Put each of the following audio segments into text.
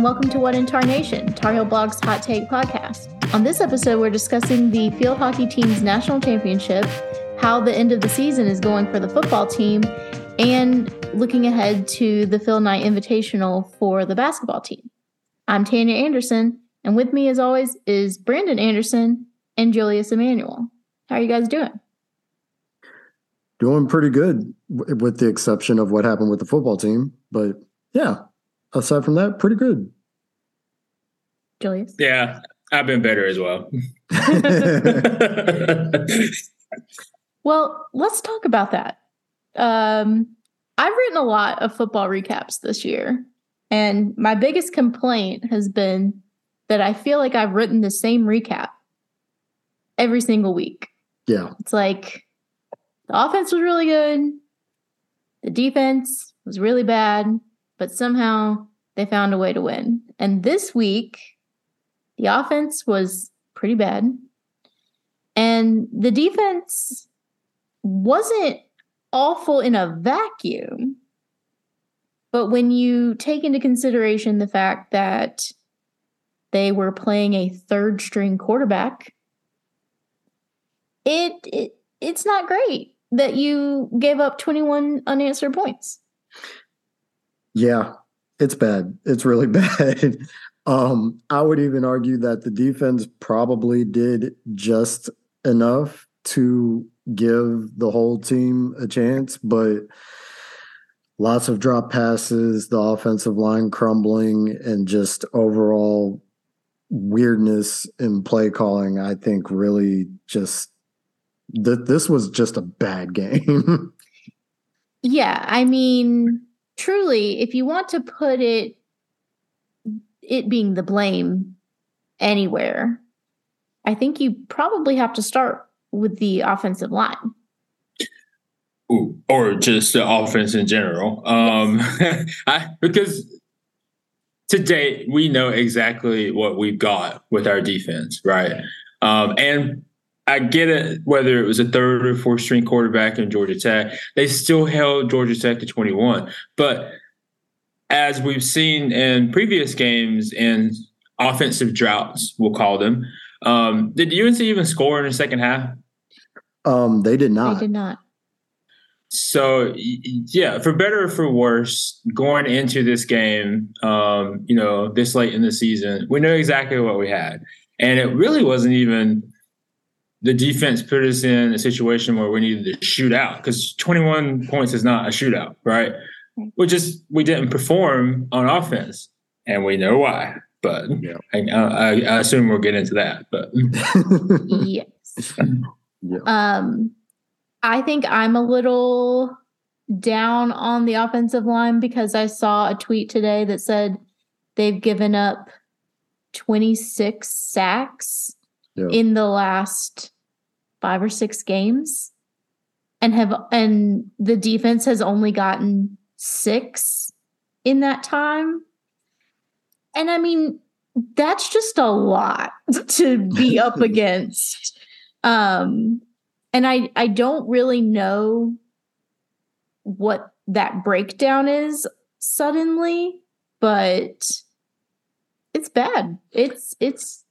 and welcome to What in Tar Nation, Tar Heel Blog's Hot Take podcast. On this episode, we're discussing the field hockey team's national championship, how the end of the season is going for the football team, and looking ahead to the Phil Knight Invitational for the basketball team. I'm Tanya Anderson, and with me, as always, is Brandon Anderson and Julius Emmanuel. How are you guys doing? Doing pretty good, with the exception of what happened with the football team. But yeah, aside from that, pretty good. Julius? Yeah, I've been better as well. well, let's talk about that. Um, I've written a lot of football recaps this year, and my biggest complaint has been that I feel like I've written the same recap every single week. Yeah. It's like the offense was really good, the defense was really bad, but somehow they found a way to win. And this week, the offense was pretty bad. And the defense wasn't awful in a vacuum. But when you take into consideration the fact that they were playing a third string quarterback, it, it it's not great that you gave up 21 unanswered points. Yeah, it's bad. It's really bad. um, I would even argue that the defense probably did just enough to give the whole team a chance, but lots of drop passes, the offensive line crumbling, and just overall weirdness in play calling, I think really just that this was just a bad game. yeah, I mean, truly, if you want to put it it being the blame anywhere, I think you probably have to start with the offensive line. Ooh, or just the offense in general. Um I, because to date, we know exactly what we've got with our defense, right? Um, and I get it whether it was a third or fourth string quarterback in Georgia Tech, they still held Georgia Tech to 21. But as we've seen in previous games and offensive droughts, we'll call them, um, did UNC even score in the second half? Um, they did not. They did not. So yeah, for better or for worse, going into this game, um, you know, this late in the season, we know exactly what we had, and it really wasn't even the defense put us in a situation where we needed to shoot out because 21 points is not a shootout, right? We just we didn't perform on offense, and we know why. But yeah. I, I, I, assume we'll get into that. But yes, yeah. um, I think I'm a little down on the offensive line because I saw a tweet today that said they've given up 26 sacks yeah. in the last five or six games and have and the defense has only gotten six in that time. And i mean that's just a lot to be up against. Um and i i don't really know what that breakdown is suddenly but it's bad. It's it's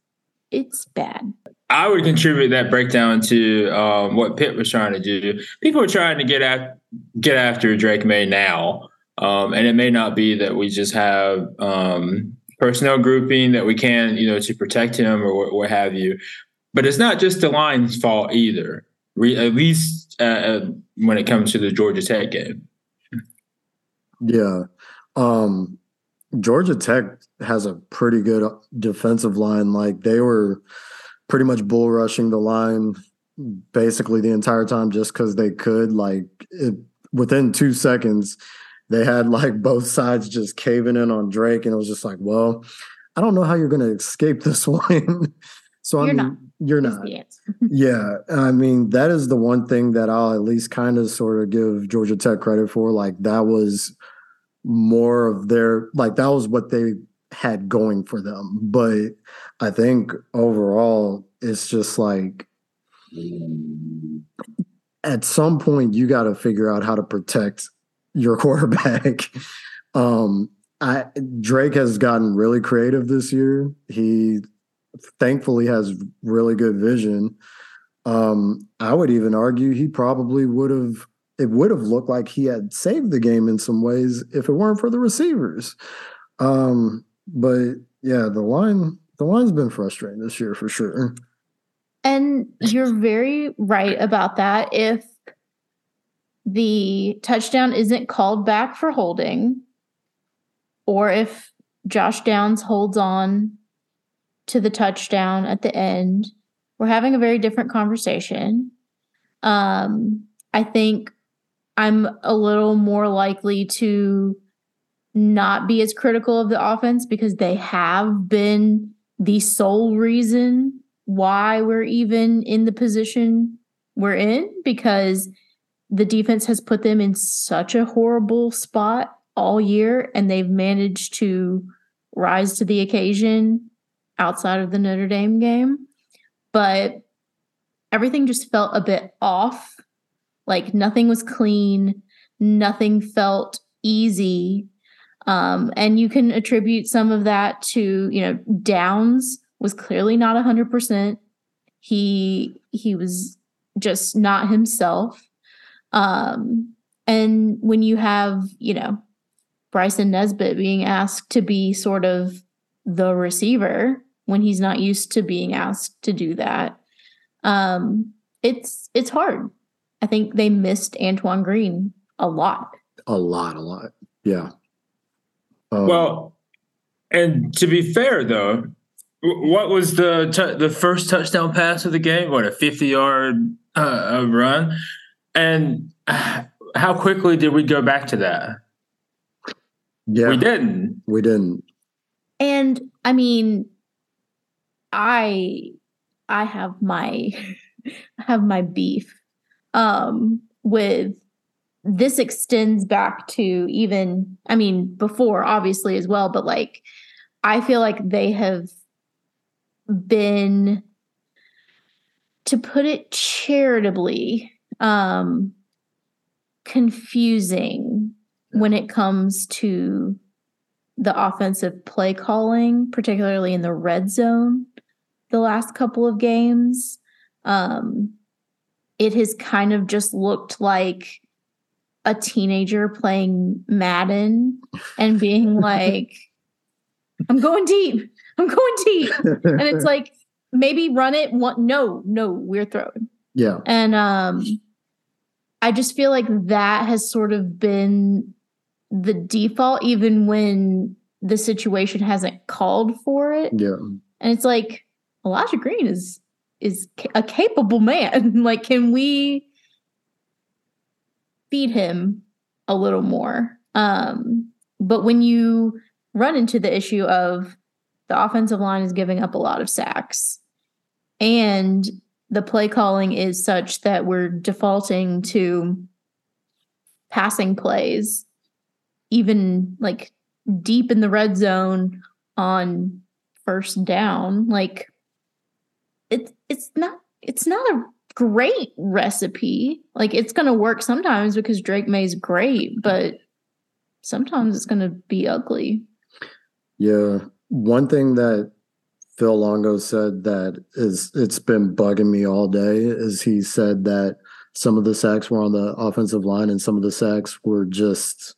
it's bad. I would contribute that breakdown to um, what Pitt was trying to do. People are trying to get at get after Drake Maye now, um, and it may not be that we just have um, personnel grouping that we can, you know, to protect him or what, what have you. But it's not just the line's fault either. Re- at least uh, uh, when it comes to the Georgia Tech game. Yeah. Um, Georgia Tech has a pretty good defensive line. Like they were pretty much bull rushing the line basically the entire time just because they could. Like it, within two seconds, they had like both sides just caving in on Drake, and it was just like, well, I don't know how you're going to escape this one. so you're I mean, not. You're not. yeah, I mean that is the one thing that I'll at least kind of sort of give Georgia Tech credit for. Like that was more of their like that was what they had going for them. But I think overall, it's just like at some point you got to figure out how to protect your quarterback. um, I Drake has gotten really creative this year. He thankfully has really good vision. Um, I would even argue he probably would have it would have looked like he had saved the game in some ways if it weren't for the receivers. Um, but yeah, the line the line's been frustrating this year for sure. And you're very right about that. If the touchdown isn't called back for holding, or if Josh Downs holds on to the touchdown at the end, we're having a very different conversation. Um, I think I'm a little more likely to not be as critical of the offense because they have been the sole reason why we're even in the position we're in because the defense has put them in such a horrible spot all year and they've managed to rise to the occasion outside of the Notre Dame game. But everything just felt a bit off. Like nothing was clean, nothing felt easy. Um, and you can attribute some of that to, you know, Downs was clearly not 100%. He he was just not himself. Um, and when you have, you know, Bryson Nesbit being asked to be sort of the receiver when he's not used to being asked to do that, um, it's it's hard. I think they missed Antoine Green a lot. A lot, a lot. Yeah. Um, well, and to be fair though, what was the t- the first touchdown pass of the game? What a fifty yard uh, run, and how quickly did we go back to that? Yeah, we didn't. We didn't. And I mean, I I have my I have my beef um, with this extends back to even I mean before obviously as well, but like I feel like they have been to put it charitably um confusing when it comes to the offensive play calling, particularly in the red zone the last couple of games. Um, it has kind of just looked like a teenager playing Madden and being like, I'm going deep. I'm going deep. and it's like, maybe run it. One, no, no, we're throwing. Yeah. And um, I just feel like that has sort of been the default, even when the situation hasn't called for it. Yeah. And it's like Elijah Green is is a capable man. like, can we feed him a little more? Um, but when you run into the issue of the offensive line is giving up a lot of sacks and the play calling is such that we're defaulting to passing plays even like deep in the red zone on first down like it's it's not it's not a great recipe like it's going to work sometimes because Drake Maye's great but sometimes it's going to be ugly yeah one thing that Phil Longo said that is it's been bugging me all day is he said that some of the sacks were on the offensive line and some of the sacks were just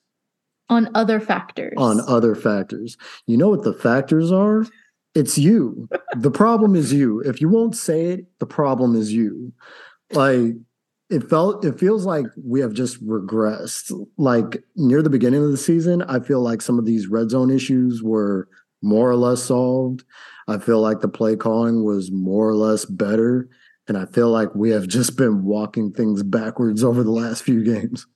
on other factors. On other factors. You know what the factors are? It's you. the problem is you. If you won't say it, the problem is you. Like it felt it feels like we have just regressed. Like near the beginning of the season, I feel like some of these red zone issues were more or less solved. I feel like the play calling was more or less better. And I feel like we have just been walking things backwards over the last few games.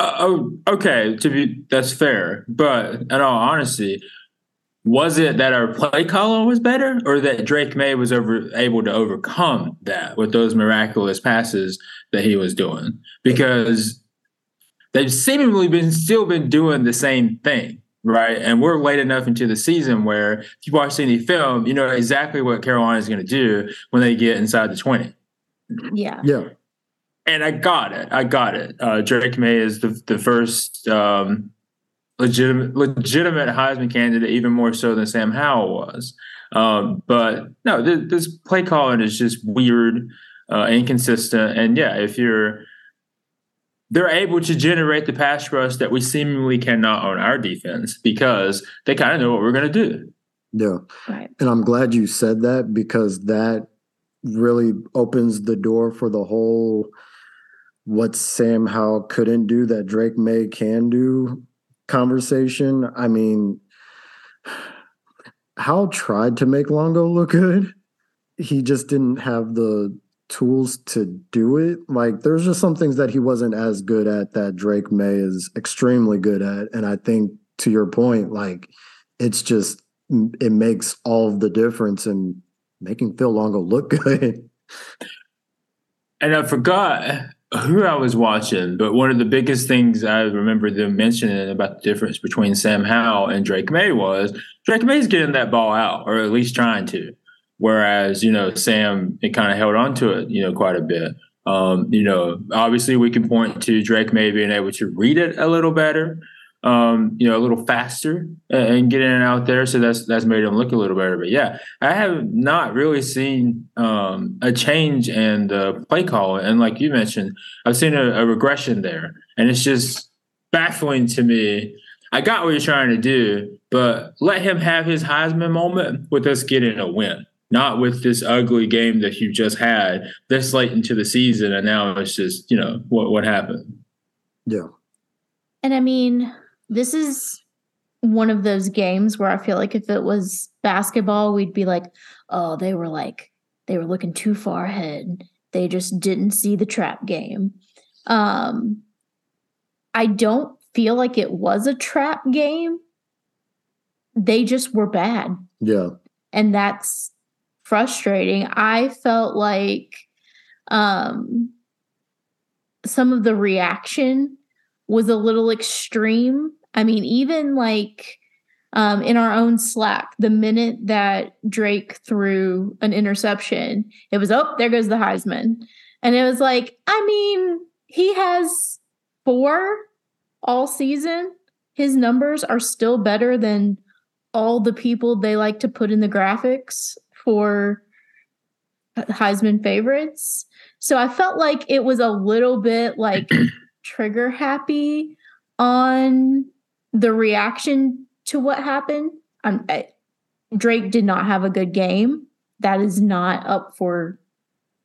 Uh, oh, okay. To be that's fair, but in all honesty, was it that our play calling was better, or that Drake Maye was over able to overcome that with those miraculous passes that he was doing? Because they've seemingly been still been doing the same thing right? And we're late enough into the season where if you watch any film, you know exactly what Carolina is going to do when they get inside the 20. Yeah. Yeah. And I got it. I got it. Uh, Drake Maye is the, the first um, legitimate legitimate Heisman candidate, even more so than Sam Howell was. Um, but no, this, this, play calling is just weird, uh, inconsistent, and yeah, if you're they're able to generate the pass rush that we seemingly cannot on our defense because they kind of know what we're going to do. Yeah. Right. And I'm glad you said that because that really opens the door for the whole what Sam Howell couldn't do that Drake Maye can do conversation. I mean, Howell tried to make Longo look good. He just didn't have the tools to do it. Like there's just some things that he wasn't as good at that Drake Maye is extremely good at. And I think to your point, like it's just it makes all the difference in making Phil Longo look good. And I forgot who I was watching, but one of the biggest things I remember them mentioning about the difference between Sam Howell and Drake Maye was Drake Maye's getting that ball out, or at least trying to. Whereas, you know, Sam, it kind of held on to it, you know, quite a bit. Um, you know, obviously we can point to Drake Maye being able to read it a little better, um, you know, a little faster and getting it out there. So that's that's made him look a little better. But yeah, I have not really seen um, a change in the play call. And like you mentioned, I've seen a, a regression there. And it's just baffling to me I got what you're trying to do, but let him have his Heisman moment with us getting a win not with this ugly game that you just had this late into the season and now it's just you know what what happened yeah and i mean this is one of those games where i feel like if it was basketball we'd be like oh they were like they were looking too far ahead. They just didn't see the trap game. Um i don't feel like it was a trap game. They just were bad. Yeah. And that's frustrating. I felt like um, some of the reaction was a little extreme. I mean, even like um, in our own Slack, the minute that Drake threw an interception, it was, oh, there goes the Heisman. And it was like, I mean, he has four all season. His numbers are still better than all the people they like to put in the graphics for Heisman favorites. So I felt like it was a little bit like trigger happy on the reaction to what happened. Um, Drake did not have a good game. That is not up for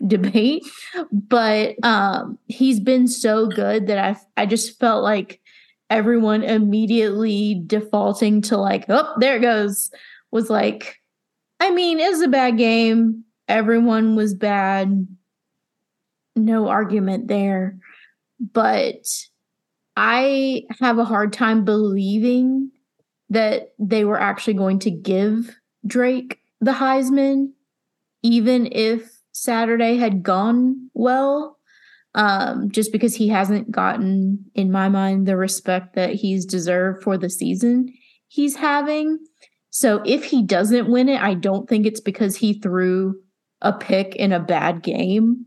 debate, but um, he's been so good that I I just felt like everyone immediately defaulting to like, oh, there it goes, was like, I mean, it's a bad game. Everyone was bad. No argument there. But I have a hard time believing that they were actually going to give Drake the Heisman, even if Saturday had gone well, um, just because he hasn't gotten, in my mind, the respect that he's deserved for the season he's having. So if he doesn't win it, I don't think it's because he threw a pick in a bad game.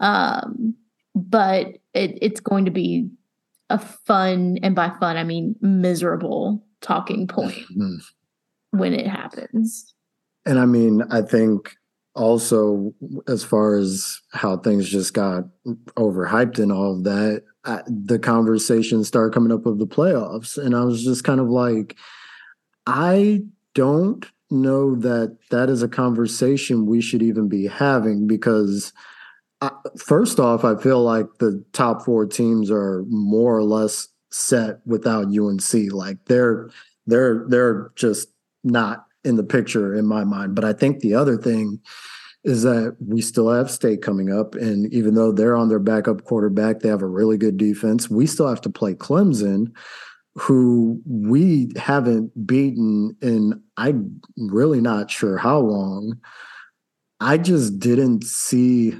Um, but it, it's going to be a fun, and by fun, I mean miserable talking point mm-hmm. when it happens. And I mean, I think also as far as how things just got overhyped and all of that, I, the conversation started coming up of the playoffs, and I was just kind of like, I don't know that that is a conversation we should even be having because First off i feel like the top four teams are more or less set without unc like they're they're they're just not in the picture in my mind but i think the other thing is that we still have state coming up and even though they're on their backup quarterback they have a really good defense we still have to play clemson who we haven't beaten in I'm really not sure how long. I just didn't see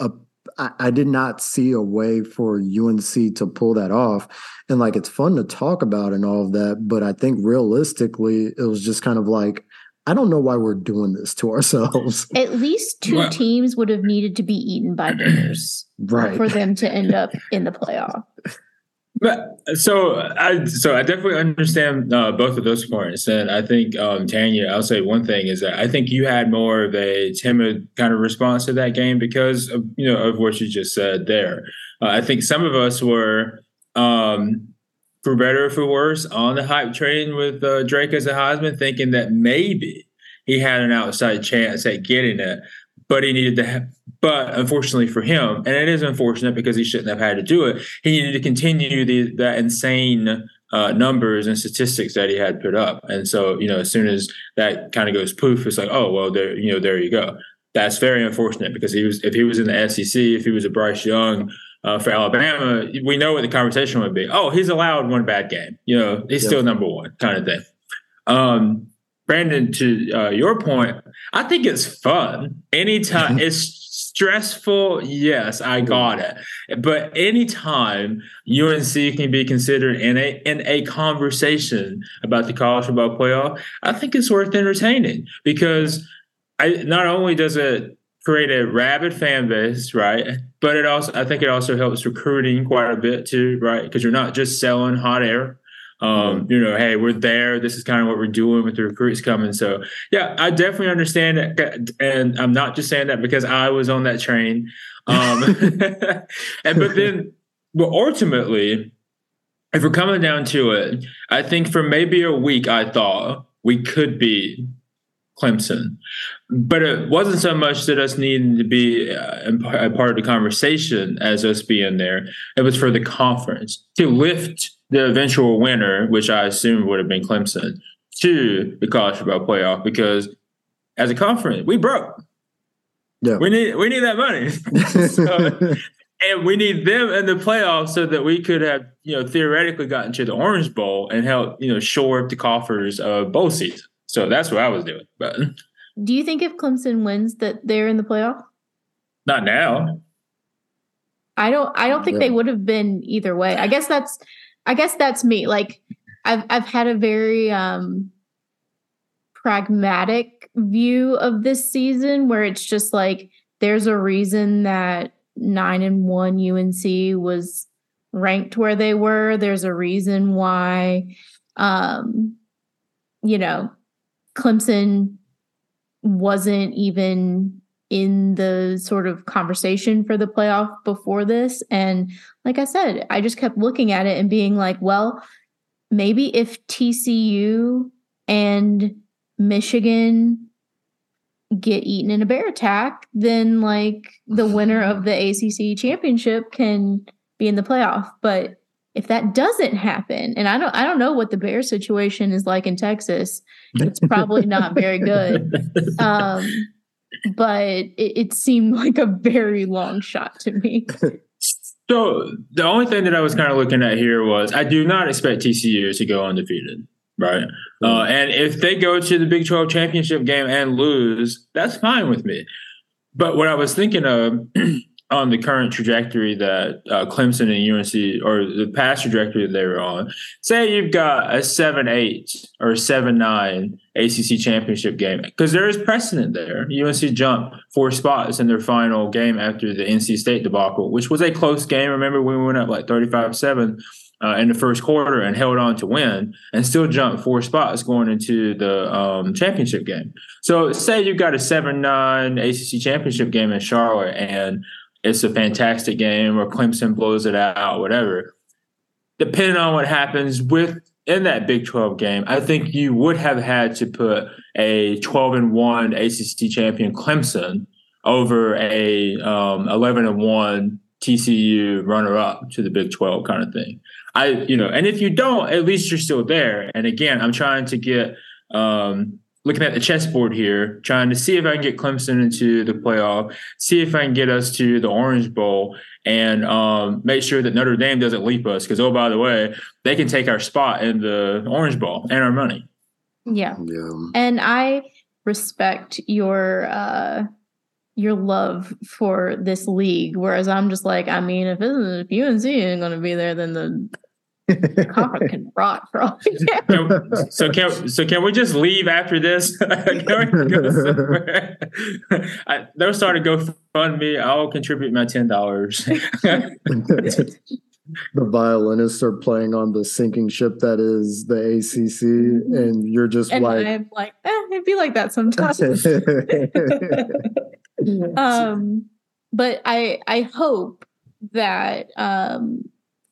a I, I did not see a way for UNC to pull that off. And like it's fun to talk about and all of that, but I think realistically it was just kind of like I don't know why we're doing this to ourselves. At least two well, teams would have needed to be eaten by dinners right. for them to end up in the playoff. So I so I definitely understand uh, both of those points, and I think um, Tanya, I'll say one thing is that I think you had more of a timid kind of response to that game because of you know of what you just said there. Uh, I think some of us were, um, for better or for worse, on the hype train with uh, Drake as a Heisman, thinking that maybe he had an outside chance at getting it, but he needed to have, but unfortunately for him, and it is unfortunate because he shouldn't have had to do it, he needed to continue the that insane uh, numbers and statistics that he had put up. And so, you know, as soon as that kind of goes poof, it's like, oh well, there, you know, there you go. That's very unfortunate because he was if he was in the SEC, if he was a Bryce Young uh, for Alabama, we know what the conversation would be. Oh, he's allowed one bad game. You know, he's yep. still number one, kind of thing. Um, Brandon, to uh, your point, I think it's fun. Anytime it's stressful, yes, I hmm. got it. But anytime UNC can be considered in a in a conversation about the college football playoff, I think it's worth entertaining because I not only does it create a rabid fan base, right? But it also I think it also helps recruiting quite a bit too, right? Because you're not just selling hot air um, you know, hey, we're there. This is kind of what we're doing with the recruits coming. So, yeah, I definitely understand it, and I'm not just saying that because I was on that train. Um, and but then, but ultimately, if we're coming down to it, I think for maybe a week, I thought we could be Clemson. But it wasn't so much that us needing to be uh, a part of the conversation as us being there. It was for the conference to lift the eventual winner, which I assume would have been Clemson, to the college football playoff because as a conference, we broke. Yeah. We need we need that money. so, and we need them in the playoffs so that we could have, you know, theoretically gotten to the Orange Bowl and help, you know, shore up the coffers of both seasons. So that's what I was doing. But do you think if Clemson wins that they're in the playoff? Not now. I don't I don't think yeah. they would have been either way. I guess that's I guess that's me. Like I've I've had a very um pragmatic view of this season where it's just like there's a reason that 9 and 1 UNC was ranked where they were. There's a reason why um you know Clemson wasn't even in the sort of conversation for the playoff before this. And like I said, I just kept looking at it and being like, well, maybe if TCU and Michigan get eaten in a bear attack, then like the winner of the ACC championship can be in the playoff. But if that doesn't happen, and I don't, I don't know what the bear situation is like in Texas. It's probably not very good. Um, but it, it seemed like a very long shot to me. So the only thing that I was kind of looking at here was I do not expect TCU to go undefeated, right? Uh, and if they go to the Big 12 championship game and lose, that's fine with me. But what I was thinking of on the current trajectory that uh, Clemson and UNC, or the past trajectory they were on, say you've got a seven eight or seven nine ACC championship game, because there is precedent there. UNC jumped four spots in their final game after the NC State debacle, which was a close game. Remember, we went up like thirty five seven. Uh, in the first quarter and held on to win and still jumped four spots going into the um, championship game. So say you've got a 7-9 ACC championship game in Charlotte and it's a fantastic game or Clemson blows it out, whatever. Depending on what happens with in that Big 12 game, I think you would have had to put a 12 and 1 ACC champion Clemson over a um, 11 and 1 TCU runner up to the Big 12 kind of thing. I, you know, and if you don't, at least you're still there. And again, I'm trying to get um, looking at the chessboard here, trying to see if I can get Clemson into the playoff, see if I can get us to the Orange Bowl, and um, make sure that Notre Dame doesn't leap us. Because oh, by the way, they can take our spot in the Orange Bowl and our money. Yeah, yeah. And I respect your uh, your love for this league, whereas I'm just like, I mean, if, if UNC ain't going to be there, then the conference can rot for all can, so can so can we just leave after this? I, they'll start to go fund me. I'll contribute my ten dollars. the violinists are playing on the sinking ship that is the ACC, mm-hmm. and you're just and like, I'm like, eh, it'd be like that sometimes. um, but I I hope that um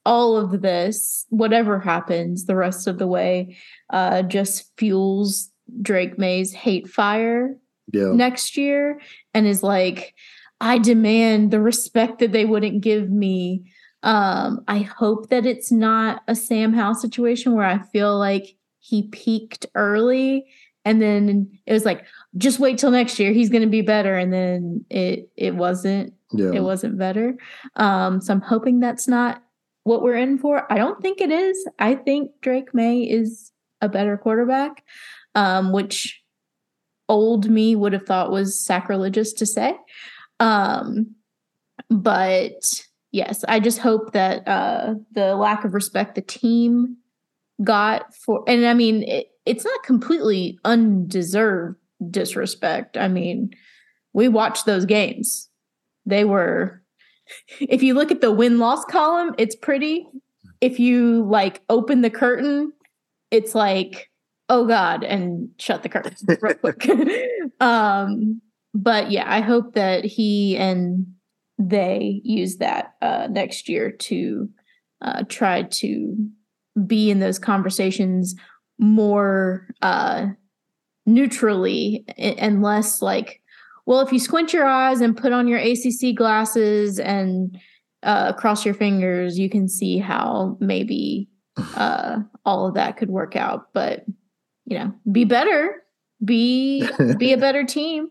all of this, whatever happens the rest of the way, uh, just fuels Drake Maye's hate fire yeah. next year and is like, I demand the respect that they wouldn't give me. Um, I hope that it's not a Sam Howell situation where I feel like he peaked early and then it was like, just wait till next year, he's gonna be better. And then it it wasn't yeah. it wasn't better. Um, so I'm hoping that's not what we're in for. I don't think it is. I think Drake Maye is a better quarterback, um, which old me would have thought was sacrilegious to say. Um, but yes, I just hope that uh, the lack of respect the team got for, and I mean, it, it's not completely undeserved disrespect. I mean, we watched those games. They were, if you look at the win loss column, it's pretty. If you like open the curtain, it's like, oh God, and shut the curtain real quick. um, but yeah, I hope that he and they use that uh, next year to uh, try to be in those conversations more uh, neutrally and less like, well, if you squint your eyes and put on your ACC glasses and uh, cross your fingers, you can see how maybe uh, all of that could work out. But you know, be better, be be a better team,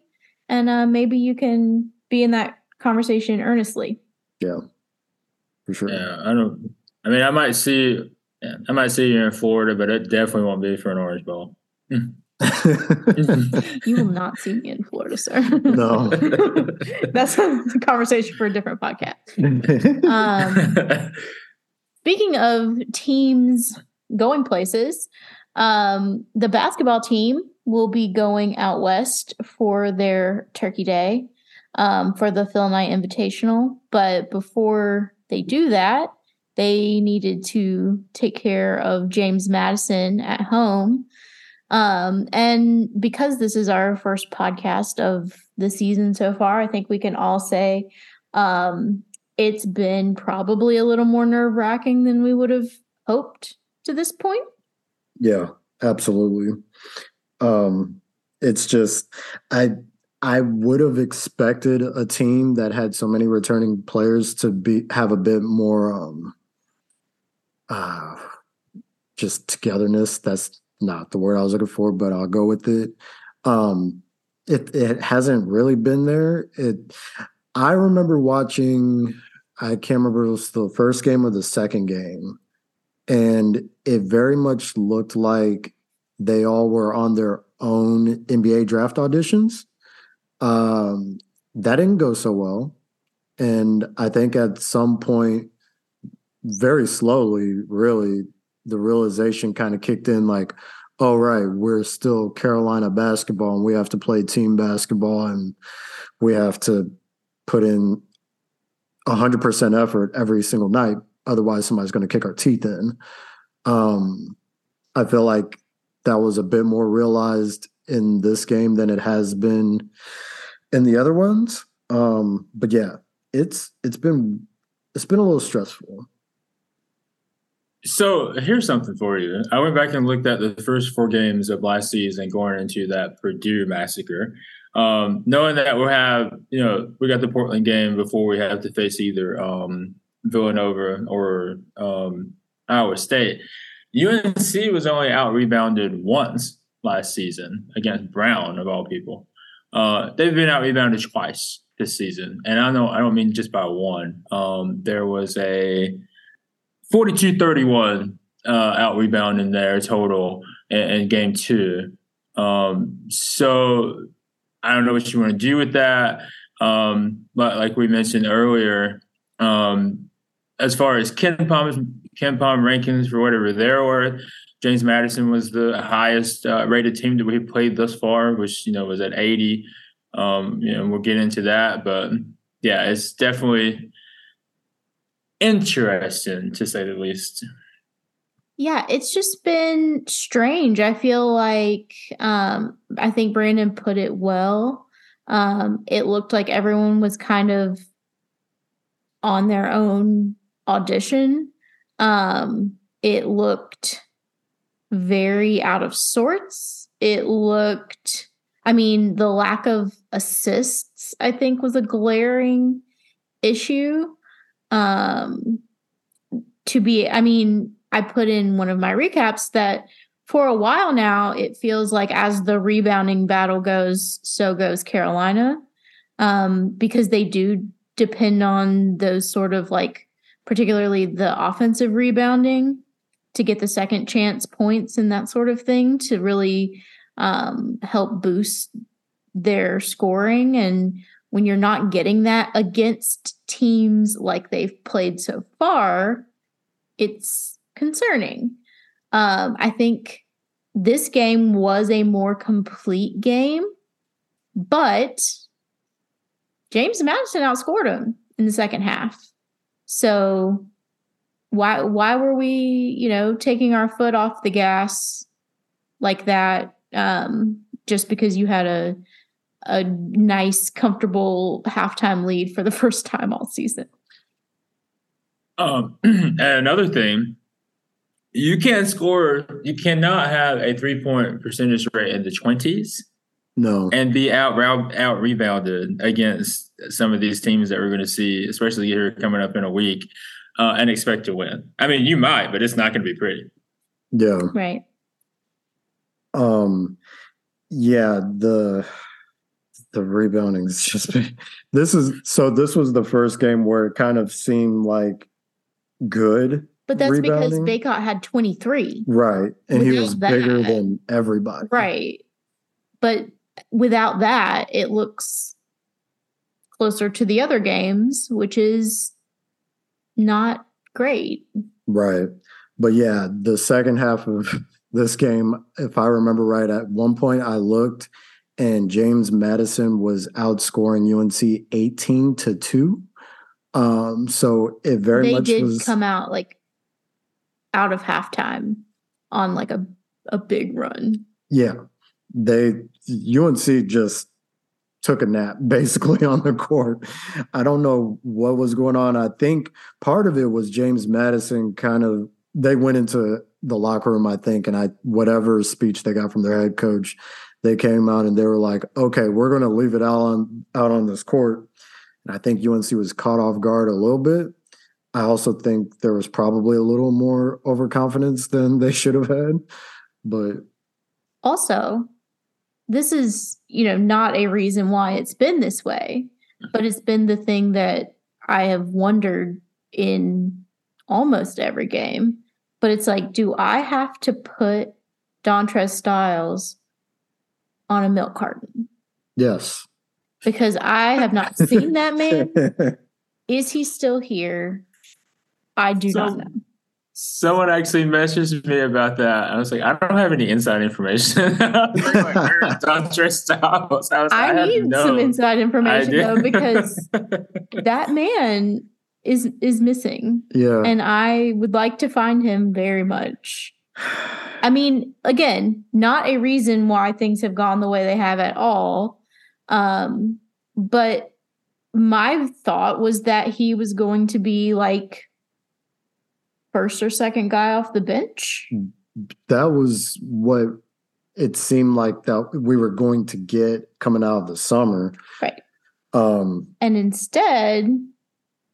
and uh, maybe you can be in that conversation earnestly. Yeah, for sure. Yeah, I don't. I mean, I might see. I might see you in Florida, but it definitely won't be for an Orange Bowl. you will not see me in Florida, sir. No, that's a conversation for a different podcast. Um, speaking of teams going places, um, the basketball team will be going out west for their Turkey Day um, for the Phil Knight Invitational. But before they do that, they needed to take care of James Madison at home. Um, and because this is our first podcast of the season so far, I think we can all say um, it's been probably a little more nerve wracking than we would have hoped to this point. Yeah, absolutely. Um, it's just I I would have expected a team that had so many returning players to be have a bit more um uh just togetherness. That's not the word I was looking for, but I'll go with it. Um it it hasn't really been there. It I remember watching I can't remember it was the first game or the second game and it very much looked like they all were on their own NBA draft auditions. Um, that didn't go so well. And I think at some point, very slowly, really, the realization kind of kicked in like, oh, right, we're still Carolina basketball and we have to play team basketball and we have to put in 100% effort every single night Otherwise, somebody's going to kick our teeth in. Um, I feel like that was a bit more realized in this game than it has been in the other ones. Um, but yeah, it's it's been it's been a little stressful. So here's something for you. I went back and looked at the first four games of last season going into that Purdue massacre. Um, knowing that we'll have, you know, we got the Portland game before we have to face either um, Villanova or um, Iowa State. UNC was only out rebounded once last season against Brown of all people. Uh, they've been out rebounded twice this season, and I know I don't mean just by one. Um, there was a 42-31 uh, out rebound in there total in, in game two. Um, so I don't know what you want to do with that. Um, but like we mentioned earlier, um, as far as KenPom's Ken KenPom rankings for whatever they're worth, James Madison was the highest uh, rated team that we played thus far, which you know was at 80. Um, you know, we'll get into that, but yeah, it's definitely interesting to say the least. Yeah, it's just been strange. I feel like um, I think Brandon put it well. Um, it looked like everyone was kind of on their own audition. Um, it looked very out of sorts. It looked, I mean, the lack of assists, I think, was a glaring issue. Um, to be, I mean, I put in one of my recaps that for a while now, it feels like as the rebounding battle goes, so goes Carolina, um, because they do depend on those sort of like, particularly the offensive rebounding to get the second chance points and that sort of thing to really um, help boost their scoring. And when you're not getting that against teams like they've played so far, it's concerning. Um, I think this game was a more complete game, but James Madison outscored him in the second half. So why why were we you know taking our foot off the gas like that um just because you had a a nice comfortable halftime lead for the first time all season um and another thing you can't score you cannot have a three point percentage rate in the 20s no and be out out rebounded against some of these teams that we're going to see especially here coming up in a week uh, and expect to win. I mean, you might, but it's not going to be pretty. Yeah. Right. Um. Yeah. The the rebounding is just this is so this was the first game where it kind of seemed like good. But that's rebounding. because Bacot had 23. Right. And without he was that, bigger than everybody. Right. But without that, it looks closer to the other games, which is not great. Right. But yeah, the second half of this game, if I remember right, at one point I looked and James Madison was outscoring UNC 18 to 2. Um, so it very they much did was, come out like out of halftime on like a a big run. Yeah. They UNC just took a nap basically on the court. I don't know what was going on. I think part of it was James Madison kind of they went into the locker room, I think, and I whatever speech they got from their head coach, they came out and they were like, "Okay, we're going to leave it out on out on this court." And I think UNC was caught off guard a little bit. I also think there was probably a little more overconfidence than they should have had, but also this is, you know, not a reason why it's been this way, but it's been the thing that I have wondered in almost every game. But it's like, do I have to put Dontrez Styles on a milk carton? Yes. Because I have not seen that man. Is he still here? I do so, not know. Someone actually messaged me about that. I was like, I don't have any inside information. I, Styles. I, was, I, I need no some inside information though, because that man is is missing. Yeah. And I would like to find him very much. I mean, again, not a reason why things have gone the way they have at all. Um, but my thought was that he was going to be like first or second guy off the bench. That was what it seemed like that we were going to get coming out of the summer. Right. Um and instead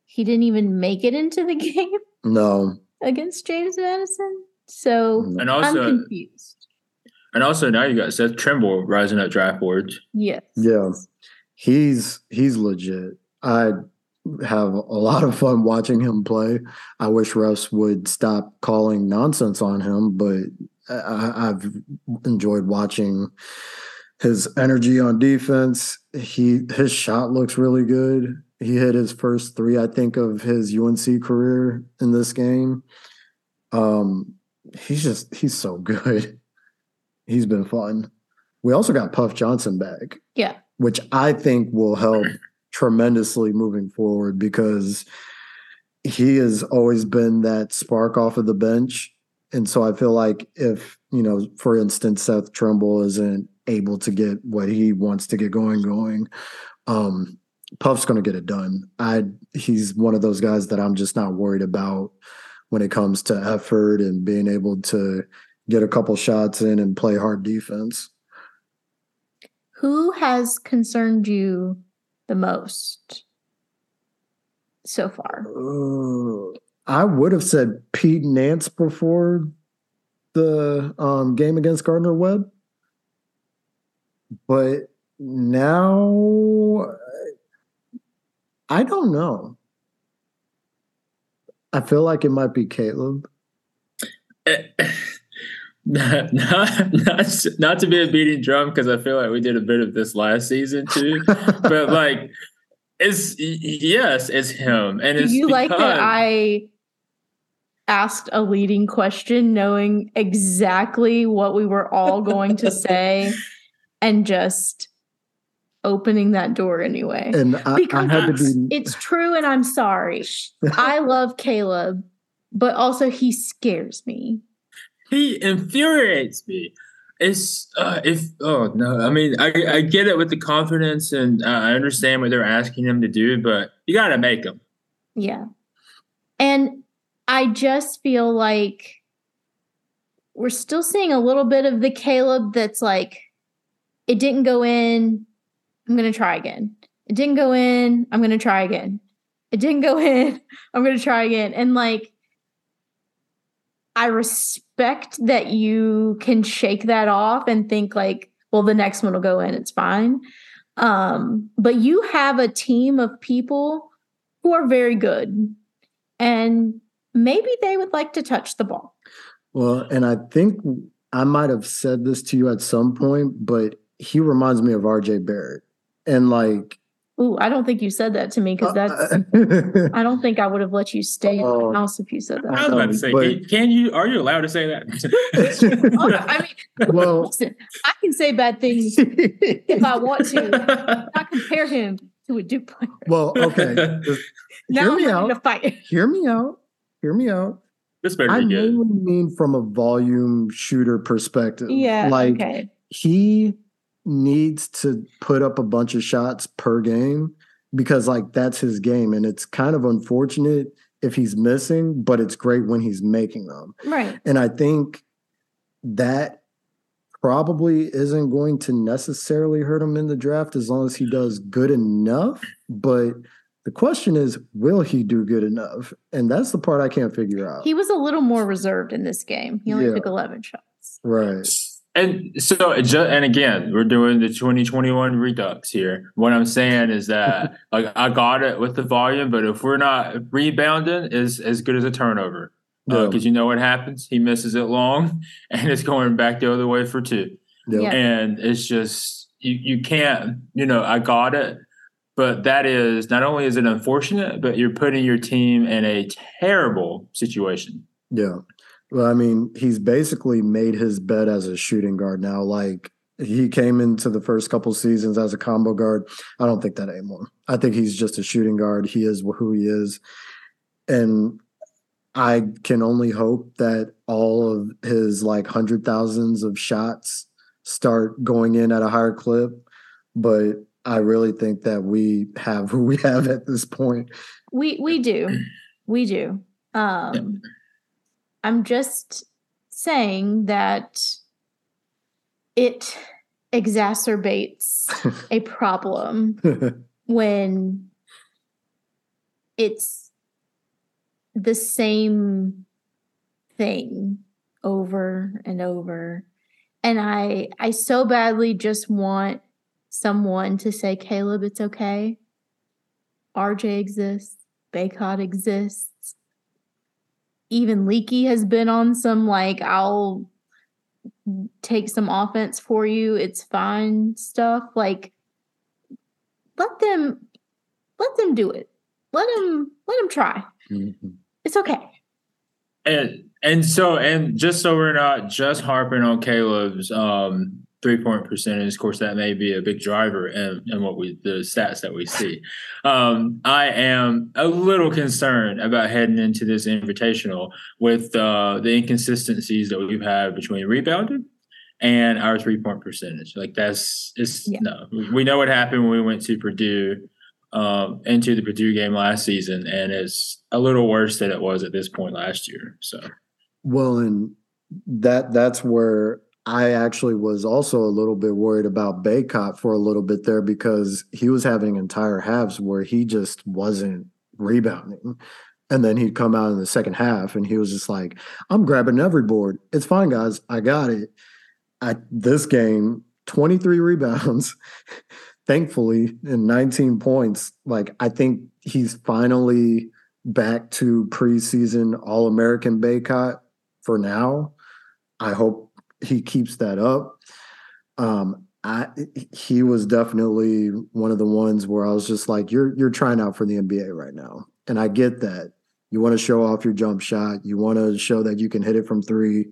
he didn't even make it into the game. No. Against James Madison. So and also, I'm confused. And also now you got Seth Trimble rising up draft boards. Yes. Yeah. He's he's legit. I have a lot of fun watching him play. I wish Russ would stop calling nonsense on him, but I, have enjoyed watching his energy on defense. He his shot looks really good. He hit his first three, I think, of his UNC career in this game. Um, he's just he's so good. He's been fun. We also got Puff Johnson back. Yeah. Which I think will help tremendously moving forward because he has always been that spark off of the bench. And so I feel like if, you know, for instance, Seth Trimble isn't able to get what he wants to get going, going, um, Puff's going to get it done. I he's one of those guys that I'm just not worried about when it comes to effort and being able to get a couple shots in and play hard defense. Who has concerned you the most so far? Uh, I would have said Pete Nance before the um, game against Gardner Webb, but now I don't know. I feel like it might be Caleb. not, not, not, not to be a beating drum because I feel like we did a bit of this last season too. but like, it's yes, it's him. And Do it's you like that I asked a leading question knowing exactly what we were all going to say and just opening that door anyway? And I, I had to be. It's true, and I'm sorry. I love Caleb, but also he scares me. he infuriates me. It's uh, if oh no, I mean I I get it with the confidence and uh, I understand what they're asking him to do, but you got to make him. Yeah. And I just feel like we're still seeing a little bit of the Caleb that's like, it didn't go in. I'm going to try again. It didn't go in. I'm going to try again. It didn't go in. I'm going to try again. And like, I respect that you can shake that off and think like, well, the next one will go in. It's fine. Um, but you have a team of people who are very good and maybe they would like to touch the ball. Well, and I think I might have said this to you at some point, but he reminds me of RJ Barrett. And like, Ooh, I don't think you said that to me because that's. uh, I don't think I would have let you stay in Oh. the house if you said that. I was about to say, But- can, can you? Are you allowed to say that? Oh, I mean, well, listen, I can say bad things if I want to. Not compare him to a Duke player. well, okay. Just Now me I'm ready out. to fight. hear me out. Hear me out. this better I be good. mainly mean from a volume shooter perspective. Yeah. Like okay. he needs to put up a bunch of shots per game because like that's his game. And it's kind of unfortunate if he's missing, but it's great when he's making them. Right. And I think that probably isn't going to necessarily hurt him in the draft as long as he does good enough. But the question is, will he do good enough? And that's the part I can't figure out. He was a little more reserved in this game. He only Yeah. took 11 shots. right. And so, ju- and again, we're doing the 2021 redux here. What I'm saying is that, like, I got it with the volume, but if we're not rebounding, is as good as a turnover. Because Yeah. you know what happens? He misses it long, and it's going back the other way for two. Yeah. And it's just you you can't. You know, I got it, but that is not only is it unfortunate, but you're putting your team in a terrible situation. Yeah. Well, I mean, he's basically made his bed as a shooting guard now. Like he came into the first couple seasons as a combo guard. I don't think that anymore. I think he's just a shooting guard. He is who he is. And I can only hope that all of his like hundred thousands of shots start going in at a higher clip. But I really think that we have who we have at this point. We we do. We do. Um I'm just saying that it exacerbates a problem when it's the same thing over and over. And i i so badly just want someone to say caleb it's okay. Rj exists. Bacot exists even leaky has been on some like i'll take some offense for you it's fine stuff like let them let them do it. Let them let them try. Mhm. it's okay. And and so and just so we're not just harping on Caleb's um three point percentage. Of course, that may be a big driver in, in what we the stats that we see. Um, I am a little concerned about heading into this invitational with uh, the inconsistencies that we've had between rebounding and our three point percentage. Like that's it's yeah. no. We know what happened when we went to Purdue um, into the Purdue game last season, and it's a little worse than it was at this point last year. So, well, and that that's where I actually was also a little bit worried about Bacot for a little bit there because he was having entire halves where he just wasn't rebounding. And then he'd come out in the second half and he was just like, I'm grabbing every board. It's fine, guys. I got it. I this game, 23 rebounds, thankfully, and 19 points. Like I think he's finally back to preseason All American Bacot for now. I hope he keeps that up. Um, I he was definitely one of the ones where I was just like, you're you're trying out for the NBA right now, and I get that. You want to show off your jump shot. You want to show that you can hit it from three,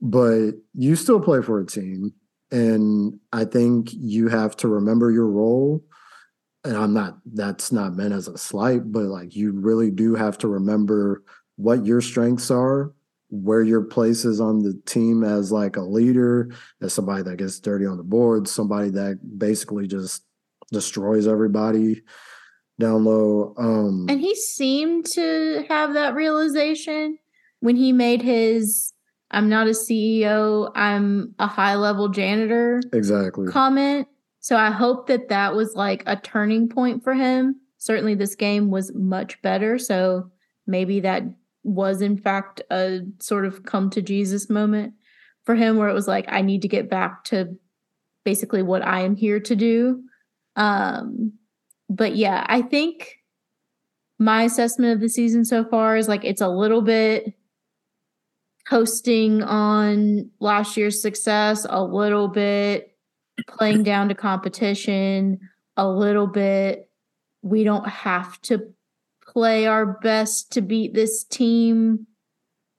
but you still play for a team, and I think you have to remember your role. And I'm not. That's not meant as a slight, but like you really do have to remember what your strengths are where your place is on the team as like a leader, as somebody that gets dirty on the board, somebody that basically just destroys everybody down low. Um And he seemed to have that realization when he made his I'm not a CEO, I'm a high level janitor. Exactly. comment. So I hope that that was like a turning point for him. Certainly this game was much better, so maybe that was in fact a sort of come to Jesus moment for him where it was like I need to get back to basically what I am here to do. Um but yeah, I think my assessment of the season so far is like it's a little bit coasting on last year's success, a little bit playing down to competition, a little bit we don't have to play our best to beat this team.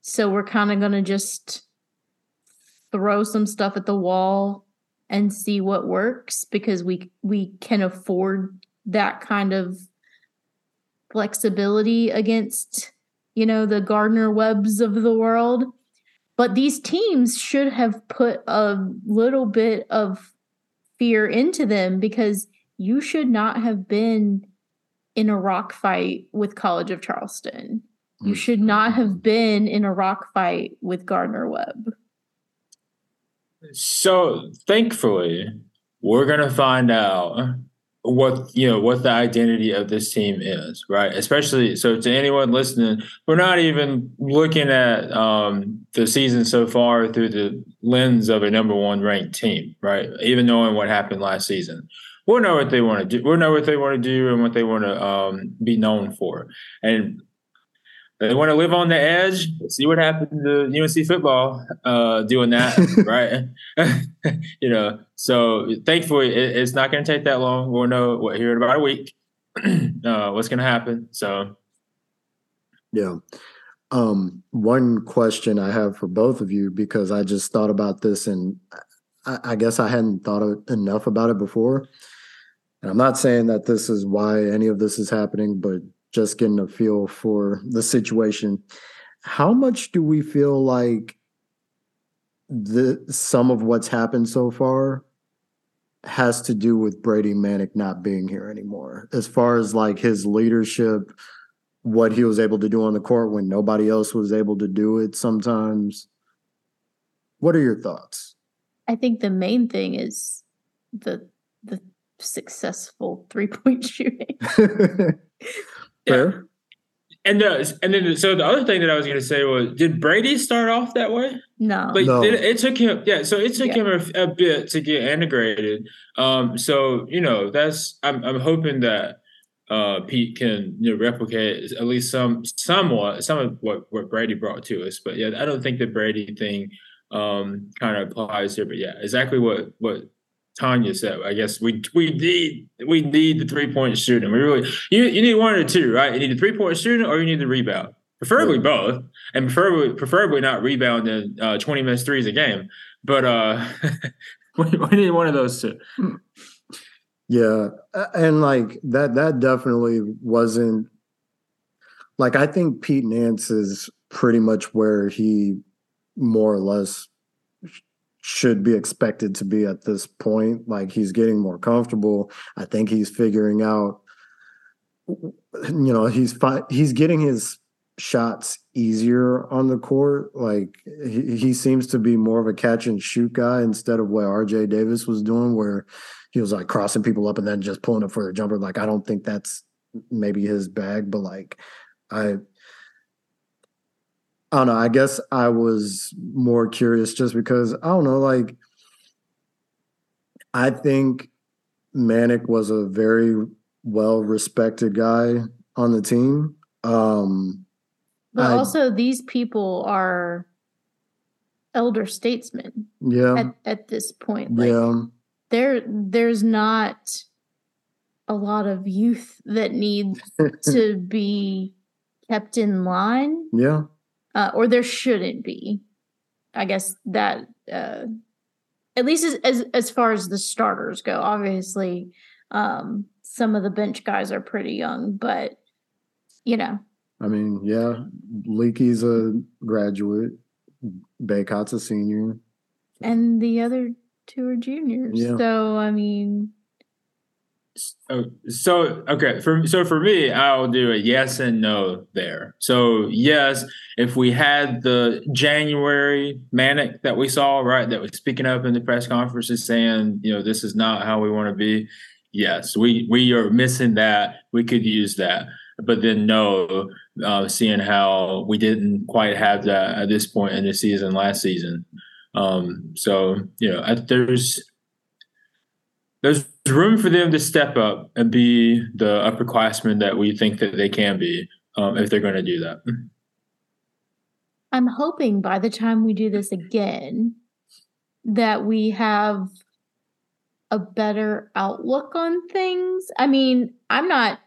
So we're kind of going to just throw some stuff at the wall and see what works because we we can afford that kind of flexibility against you know the Gardner Webbs of the world. But these teams should have put a little bit of fear into them because you should not have been in a rock fight with College of Charleston. You mm. should not have been in a rock fight with Gardner Webb. So thankfully, we're gonna find out what you know what the identity of this team is, right? Especially so to anyone listening, we're not even looking at um, the season so far through the lens of a number one ranked team, right? Even knowing what happened last season we'll know what they want to do. We'll know what they want to do and what they want to um, be known for. And they want to live on the edge. See what happened to UNC football uh, doing that, right? you know, so thankfully it, it's not going to take that long. We'll know what here in about a week uh, what's going to happen. So, yeah. Um, one question I have for both of you because I just thought about this and I, I guess I hadn't thought enough about it before. And I'm not saying that this is why any of this is happening, but just getting a feel for the situation. How much do we feel like the some of what's happened so far has to do with Brady Manek not being here anymore? As far as like his leadership, what he was able to do on the court when nobody else was able to do it sometimes. What are your thoughts? I think the main thing is the the successful three point shooting. yeah. And uh, and then so the other thing that I was going to say was, did Brady start off that way? No, like no. It, it, took him, yeah. So it took yeah. him a, a, bit to get integrated. Um, so you know that's I'm I'm hoping that uh Pete can you know replicate at least some somewhat some of what what Brady brought to us. But yeah, I don't think the Brady thing um kind of applies here. But yeah, exactly what what Tanya said, I guess we we need we need the three point shooting. We really you you need one or two, right? You need the three point shooting or you need the rebound. Preferably both, and preferably preferably not rebounding uh, twenty minutes threes a game. But uh, we need one of those two. Yeah, and like that that definitely wasn't like I think Pete Nance is pretty much where he more or less should be expected to be at this point. Like he's getting more comfortable. I think he's figuring out you know, he's he's getting his shots easier on the court. Like he, he seems to be more of a catch and shoot guy instead of what RJ Davis was doing, where he was like crossing people up and then just pulling up for the jumper. Like I don't think that's maybe his bag, but like I I don't know. I guess I was more curious just because I don't know, like I think Manek was a very well respected guy on the team. Um But I- also, these people are elder statesmen yeah. at, at this point. Like, yeah. there, there's not a lot of youth that needs to be kept in line, yeah. Uh, or there shouldn't be. I guess that, uh, at least as, as as far as the starters go, obviously, um, some of the bench guys are pretty young, but you know, I mean, yeah. Leaky's a graduate. Bacot's a senior. and the other two are juniors. Yeah. So I mean, Oh, so okay, for so for me, I'll do a yes and no there. So yes, if we had the January Manek that we saw, right, that was speaking up in the press conferences saying, you know, this is not how we want to be. Yes, we we are missing that. We could use that, but then no, uh, seeing how we didn't quite have that at this point in the season last season. Um, so you know, there's there's room for them to step up and be the upperclassmen that we think that they can be um, if they're going to do that. I'm hoping by the time we do this again, that we have a better outlook on things. I mean, I'm not,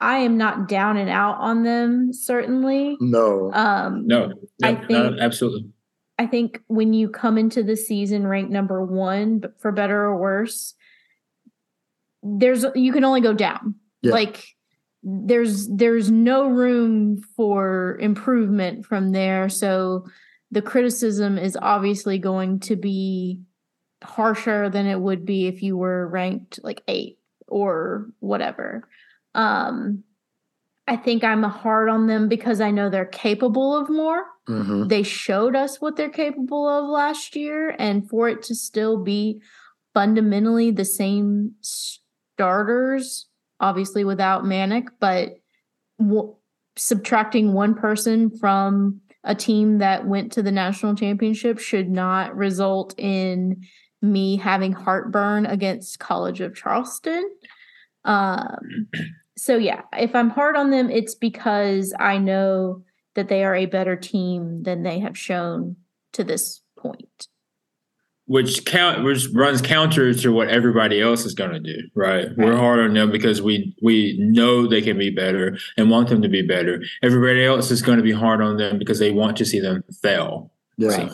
I am not down and out on them, certainly. No. Um, No, no, I no, think- absolutely. I think when you come into the season ranked number one, but for better or worse, there's you can only go down. Yeah. Like there's there's no room for improvement from there. So the criticism is obviously going to be harsher than it would be if you were ranked like eight or whatever. Um I think I'm hard on them because I know they're capable of more Mhm. they showed us what they're capable of last year and for it to still be fundamentally the same starters obviously without Manek but w- subtracting one person from a team that went to the national championship should not result in me having heartburn against college of charleston um so yeah if i'm hard on them it's because i know that they are a better team than they have shown to this point. Which count which runs counter to what everybody else is going to do, right? We're hard on them because we we know they can be better and want them to be better. Everybody else is going to be hard on them because they want to see them fail. Yeah. Right.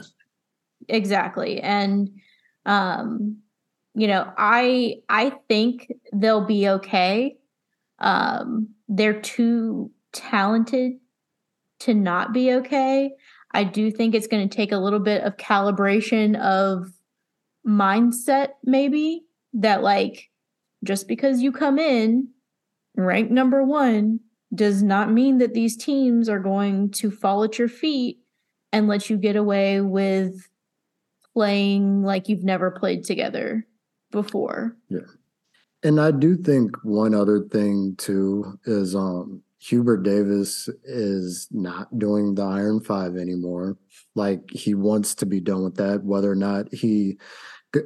Exactly. And um you know, I I think they'll be okay. Um they're too talented to not be okay. I do think it's going to take a little bit of calibration of mindset maybe that like just because you come in ranked number 1 does not mean that these teams are going to fall at your feet and let you get away with playing like you've never played together before. Yeah. And I do think one other thing too is um Hubert Davis is not doing the Iron Five anymore. Like he wants to be done with that. Whether or not he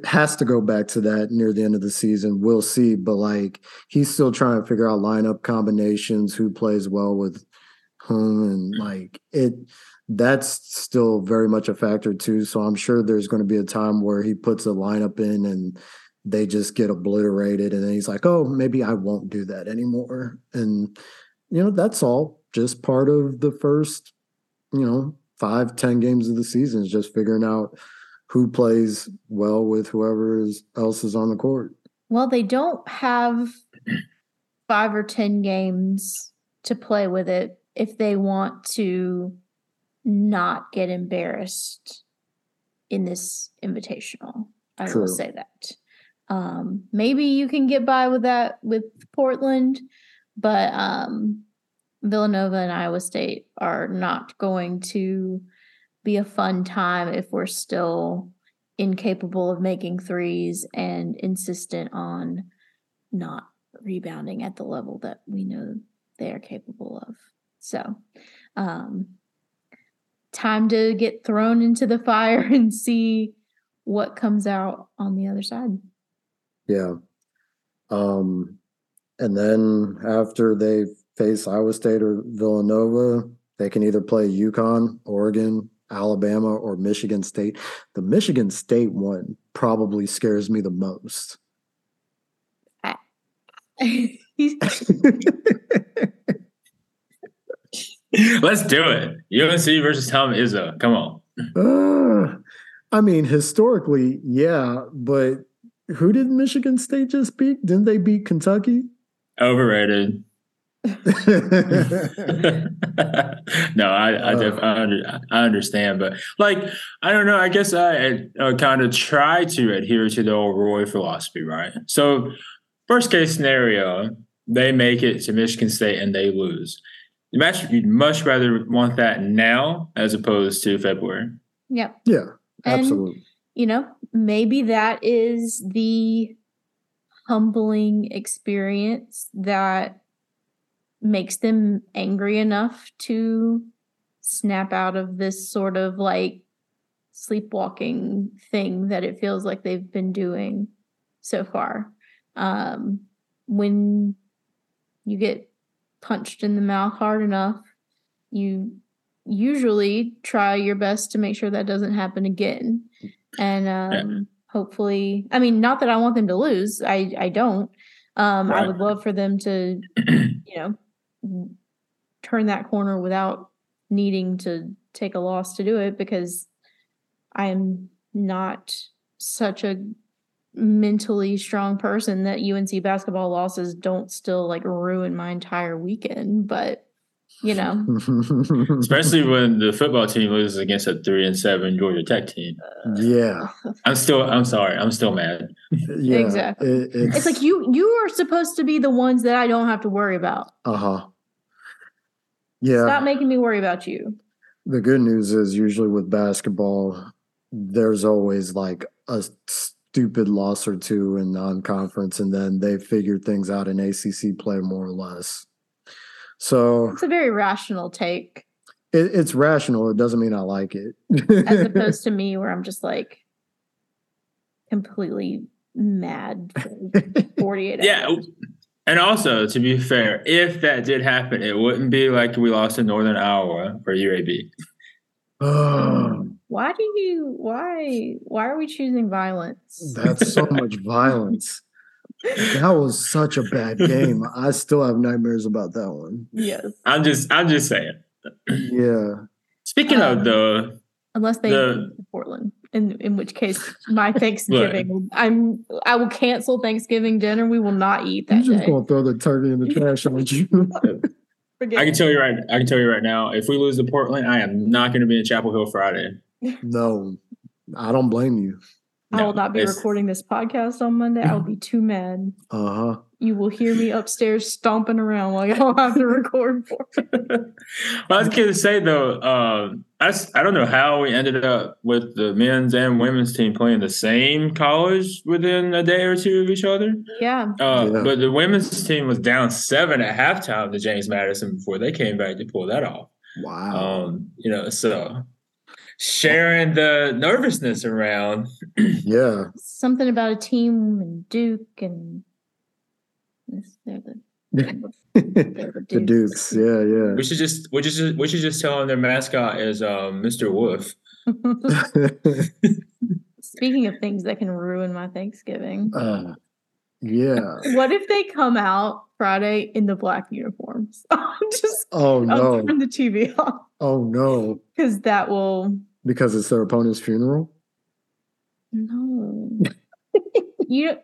has to go back to that near the end of the season, we'll see. But like he's still trying to figure out lineup combinations, who plays well with whom, and mm. like it. That's still very much a factor too. So I'm sure there's going to be a time where he puts a lineup in and they just get obliterated and then he's like oh maybe i won't do that anymore and you know that's all just part of the first you know five ten games of the season is just figuring out who plays well with whoever is, else is on the court. Well, they don't have five or 10 games to play with it if they want to not get embarrassed in this invitational. I True. will say that. Um, maybe you can get by with that with Portland, but um, Villanova and Iowa State are not going to be a fun time if we're still incapable of making threes and insistent on not rebounding at the level that we know they are capable of. So, um, time to get thrown into the fire and see what comes out on the other side. Yeah. Um, and then after they face Iowa State or Villanova, they can either play UConn, Oregon, Alabama, or Michigan State. The Michigan State one probably scares me the most. Let's do it. UNC versus Tom Izzo. Come on. Uh, I mean, historically, yeah, but who did Michigan State just beat? Didn't they beat Kentucky? Overrated. no, I I, def- I, under, I understand, but like I don't know. I guess I uh, kind of try to adhere to the old Roy philosophy, right? So, worst case scenario, they make it to Michigan State and they lose. You much you'd much rather want that now as opposed to February. Yeah. yeah, And, absolutely. you know, maybe that is the humbling experience that makes them angry enough to snap out of this sort of like sleepwalking thing that it feels like they've been doing so far. Um, when you get punched in the mouth hard enough, you usually try your best to make sure that doesn't happen again. And um, hopefully, I mean, not that I want them to lose. I I don't. Um, I would love for them to, you know, turn that corner without needing to take a loss to do it because I am not such a mentally strong person that UNC basketball losses don't still like ruin my entire weekend. But you know, Especially when the football team loses against a three and seven Georgia Tech team. yeah, I'm still I'm sorry, I'm still mad. yeah. Exactly. It- it's, it's like you you are supposed to be the ones that I don't have to worry about. uh huh. Yeah. Stop making me worry about you. The good news is usually with basketball, there's always like a stupid loss or two in non-conference, and then they figure things out in ACC play more or less. So It's a very rational take it, it's rational. It doesn't mean I like it. as opposed to me where I'm just like completely mad for 48 hours. Yeah. hours. And also, to be fair, if that did happen, it wouldn't be like we lost in Northern Iowa for UAB. Why do you why why are we choosing violence? that's so much violence. That was such a bad game. I still have nightmares about that one. yes. I'm just I'm just saying. Yeah. Speaking Um, of the Unless they The- Portland. In in which case my Thanksgiving I'm I will cancel Thanksgiving dinner. We will not eat that. You that just day. gonna throw the turkey in the trash, aren't you? I can tell you right I can tell you right now, if we lose to Portland, I am not going to be in Chapel Hill Friday. no, I don't blame you. I will not be recording this podcast on Monday. I will be too mad. Uh huh. You will hear me upstairs stomping around while y'all have to record for. well, I was going to say though, I I, s- I don't know how we ended up with the men's and women's team playing the same college within a day or two of each other. Yeah. Uh, Yeah. But the women's team was down seven at halftime to James Madison before they came back to pull that off. Wow. Um, you know, so sharing the nervousness around. yeah. Something about a team and Duke and this- they're the, they're the Dukes. Yeah, yeah. We should just we should just we should just tell them their mascot is um, Mr. Wuf. Speaking of things that can ruin my Thanksgiving, uh, yeah. what if they come out Friday in the black uniforms? Just Oh no. turn the TV off Oh no. because that will. Because it's their opponent's funeral. No. you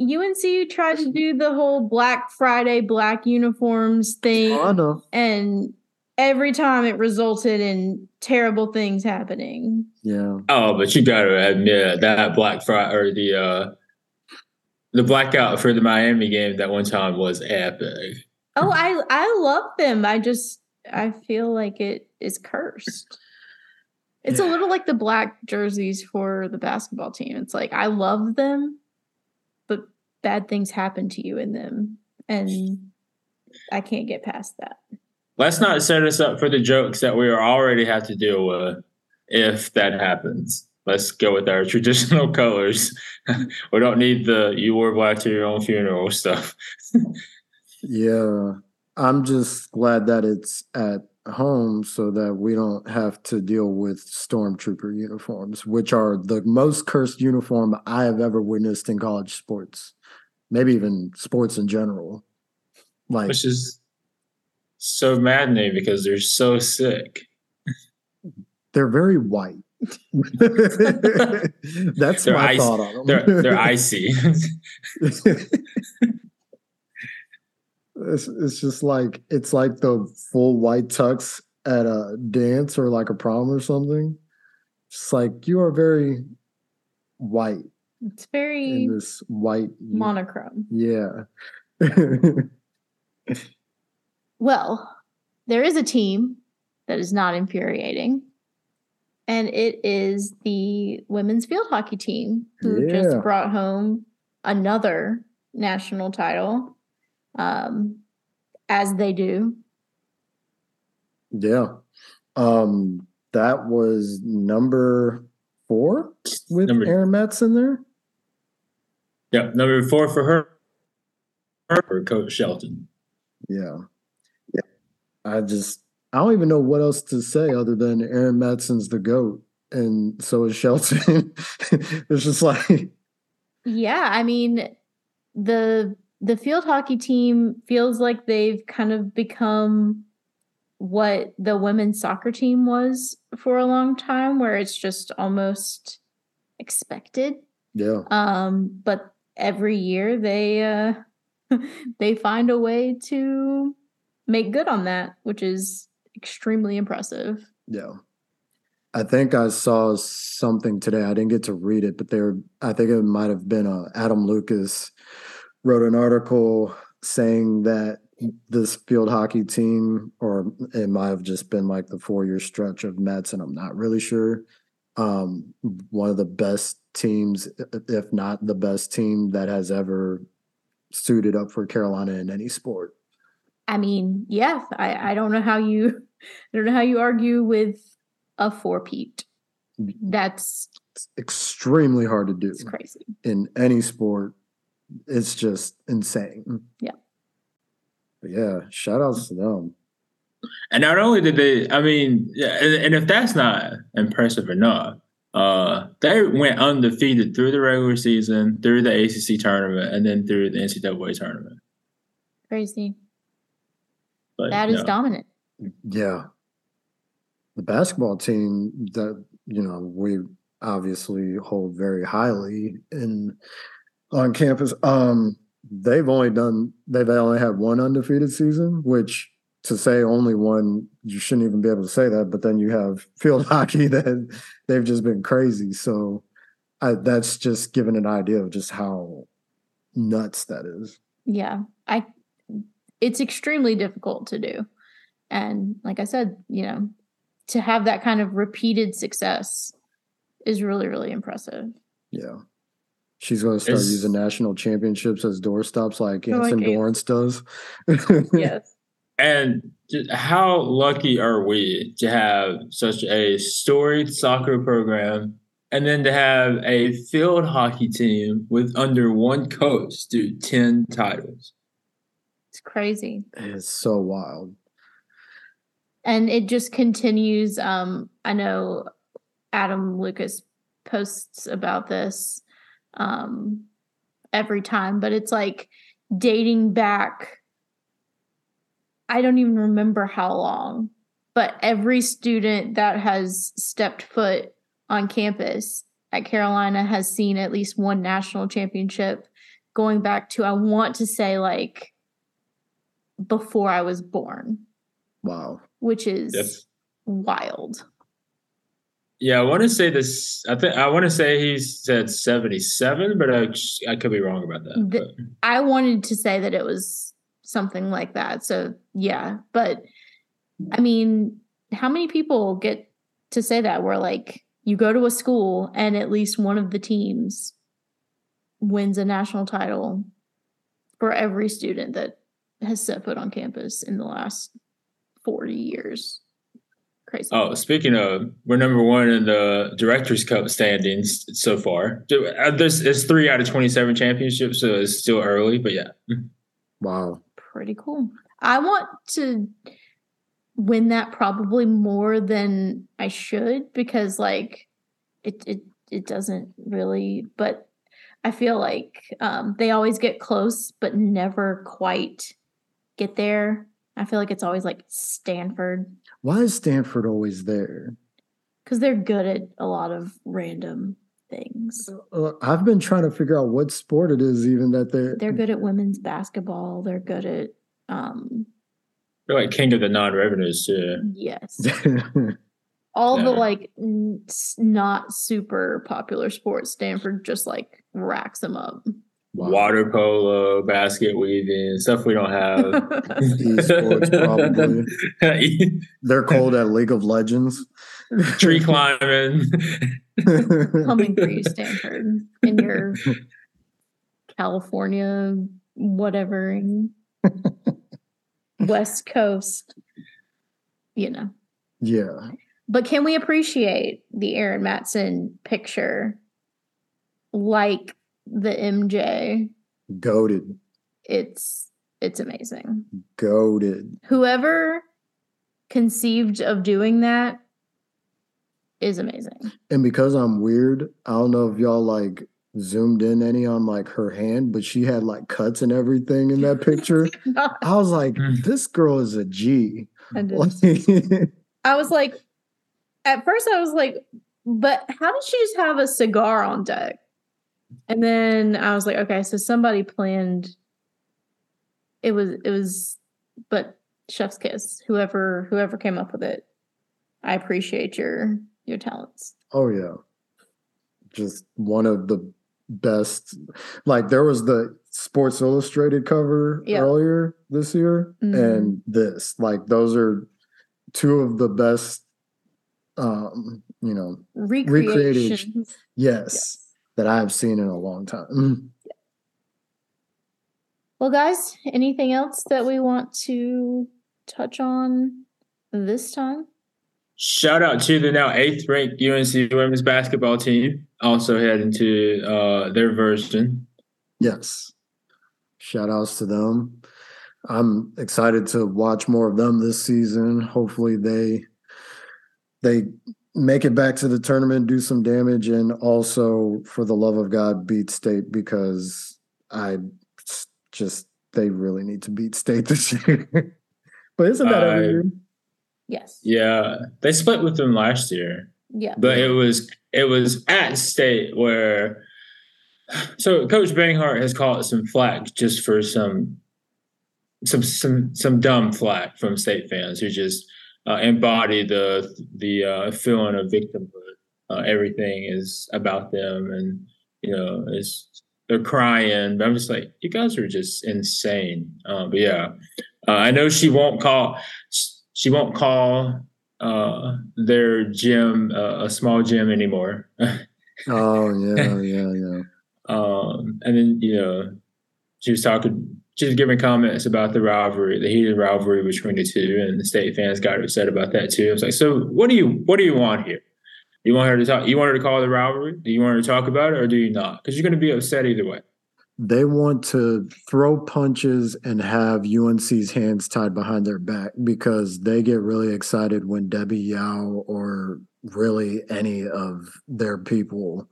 UNC tried to do the whole Black Friday black uniforms thing. Oh, I know. And every time it resulted in terrible things happening. Yeah. Oh, but you gotta admit that Black Friday or the uh the blackout for the Miami game that one time was epic. Oh, I I love them. I just I feel like it is cursed. It's a little like the black jerseys for the basketball team. It's like I love them, but bad things happen to you in them, and I can't get past that. Let's not set us up for the jokes that we already have to deal with if that happens. Let's go with our traditional colors. we don't need the you wore black to your own funeral stuff. Yeah. I'm just glad that it's at home so that we don't have to deal with stormtrooper uniforms, which are the most cursed uniform I have ever witnessed in college sports. Maybe even sports in general. Like Which is so maddening because they're so sick. they're very white. That's They're my ice- thought on them. They're they're icy. It's, it's just like it's like the full white tux at a dance or like a prom or something. It's like you are very white It's very in this white. monochrome. yeah. Well, there is a team that is not infuriating, and it is the women's field hockey team who Yeah. just brought home another national title, um, as they do. yeah. Um, that was number four with Number- Erin Matson in there. Yep, number four for her, her for Coach Shelton. Yeah. Yeah. I just I don't even know what else to say other than Erin Matson's the GOAT and so is Shelton. it's just like Yeah, I mean the the field hockey team feels like they've kind of become what the women's soccer team was for a long time where it's just almost expected. yeah. Um but every year they uh they find a way to make good on that, which is extremely impressive. Yeah. I think I saw something today. I didn't get to read it, but there I think it might have been uh, Adam Lucas wrote an article saying that this field hockey team, or it might have just been like the four year stretch of Mets, and I'm not really sure. Um, one of the best teams, if not the best team that has ever suited up for Carolina in any sport. I mean, yeah, I, I don't know how you I don't know how you argue with a four peat. That's It's extremely hard to do it's crazy. in any sport. It's just insane. Yeah. But yeah, shout outs to them. And not only did they, I mean, and, and if that's not impressive enough, uh, they went undefeated through the regular season, through the ACC tournament, and then through the NCAA tournament. Crazy. But, That is no. dominant. Yeah. The basketball team that, you know, we obviously hold very highly in on campus. Um, they've only done they've only had one undefeated season, which to say only one, you shouldn't even be able to say that. But then you have field hockey that they've just been crazy. So I, that's just giving an idea of just how nuts that is. Yeah. I it's extremely difficult to do. And like I said, you know, to have that kind of repeated success is really, really impressive. Yeah. She's going to start Is- using national championships as doorstops like oh, I like Anson it. Dorrance does. Yes. And how lucky are we to have such a storied soccer program and then to have a field hockey team with under one coach do 10 titles? It's crazy. It's so wild. and it just continues um i know adam lucas posts about this um every time but it's like dating back i don't even remember how long but every student that has stepped foot on campus at Carolina has seen at least one national championship going back to, I want to say, like before I was born, Wow. which is Yes. wild. Yeah, I want to say this. I think I want to say he said seventy-seven, but I I could be wrong about that. The- I wanted to say that it was something like that. So, yeah. But I mean, how many people get to say that where like you go to a school and at least one of the teams wins a national title for every student that has set foot on campus in the last 40 years? Crazy. Oh, speaking of, we're number one in the Directors Cup standings so far. Uh, There's it's three out of twenty-seven championships, so it's still early. But yeah, Wow. Pretty cool. I want to win that probably more than I should because like it it it doesn't really but I feel like um they always get close but never quite get there. I feel like it's always like Stanford Why is Stanford always there? cuz they're good at a lot of random things. Uh, I've been trying to figure out what sport it is, even that they're. They're good at women's basketball. They're good at um they're like king of the non-revenues too. yes. all the like n- s- not super popular sports stanford just like racks them up Wow. Water polo, basket weaving, stuff we don't have. Esports, probably. They're called at League of Legends. Tree climbing. coming for you stanford in your california whatever west coast you know yeah. but can we appreciate the erin matson picture like the mj Goaded. it's it's amazing Goaded. whoever conceived of doing that is amazing. And because I'm weird, I don't know if y'all like zoomed in any on like her hand, but she had like cuts and everything in that picture. I was like, Mm. this girl is a G. I did. I was like, at first I was like, but how did she just have a cigar on deck? And then I was like, okay, so somebody planned. It was it was, but chef's kiss. Whoever whoever came up with it, I appreciate your your talents. oh yeah. Just one of the best. Like there was the Sports Illustrated cover Yeah. earlier this year, Mhm. and this. Like those are two of the best um, you know, Recreations. yes, that I've seen in a long time. Well, guys, anything else that we want to touch on this time? Shout out to the now eighth ranked UNC women's basketball team, also heading to uh, their version. Yes. Shout outs to them. I'm excited to watch more of them this season. Hopefully they they make it back to the tournament, do some damage, and also for the love of God, beat state because I just they really need to beat state this year. but isn't that every year? Yes. Yeah, they split with them last year. Yeah. but it was it was at state where so coach Banghart has caught some flack just for some some some some dumb flack from state fans who just uh, embody the the uh, feeling of victimhood uh, everything is about them and you know it's they're crying but i'm just like you guys are just insane uh, but yeah uh, i know she won't call she won't call uh, their gym uh, a small gym anymore. Oh yeah, yeah, yeah. um, and then you know she was talking, she was giving comments about the rivalry, the heated rivalry between the two, and the state fans got upset about that too. I was like, so what do you what do you want here? You want her to talk? You want her to call the rivalry? Do you want her to talk about it, or do you not? Because you're going to be upset either way. They want to throw punches and have UNC's hands tied behind their back because they get really excited when Debbie Yow or really any of their people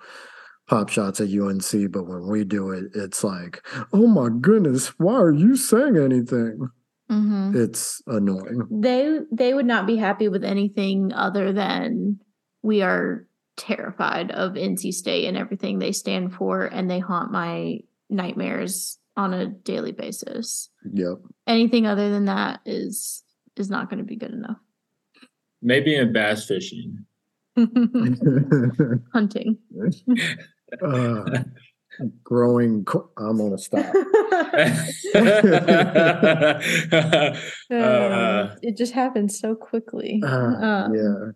pop shots at UNC. But when we do it, it's like, oh my goodness, why are you saying anything? hmm It's annoying. They they would not be happy with anything other than we are terrified of NC State and everything they stand for, and they haunt my nightmares on a daily basis. Yep. Anything other than that is is not going to be good enough. Maybe in bass fishing. Hunting. uh, growing. Co- I'm gonna stop. Uh, it just happens so quickly. Uh, Um, yeah.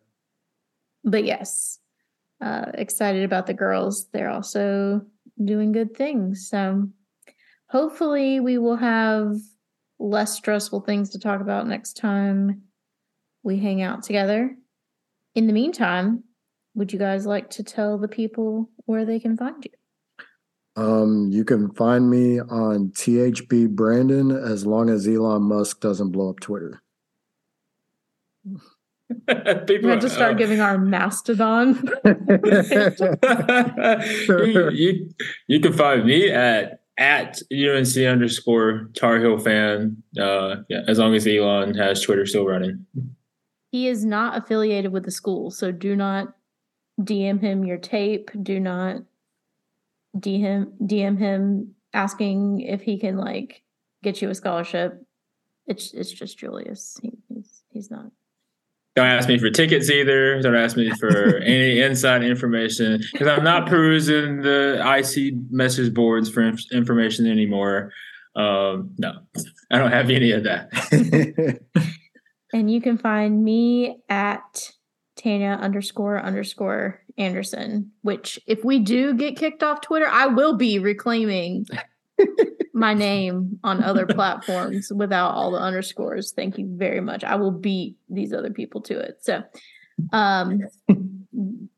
but yes, uh, excited about the girls. They're also doing good things. So hopefully, we will have less stressful things to talk about next time we hang out together. In the meantime, would you guys like to tell the people where they can find you? Um, you can find me on THB Brandon as long as Elon Musk doesn't blow up Twitter. People, We have to start uh, giving our mastodon. you, you, you can find me at at UNC underscore Tar Heel fan. Uh, yeah, as long as Elon has Twitter still running. He is not affiliated with the school, so do not DM him your tape. Do not DM DM him asking if he can like get you a scholarship. It's it's just Julius. He, he's he's not. Don't ask me for tickets either. Don't ask me for any inside information because I'm not perusing the IC message boards for inf- information anymore. Um, no, I don't have any of that. And you can find me at Tanya underscore underscore Anderson. Which, if we do get kicked off Twitter, I will be reclaiming my name on other platforms without all the underscores. Thank you very much. I will beat these other people to it. So, um,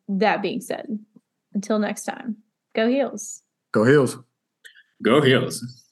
that being said, until next time, go heels. Go Heels. Go Heels.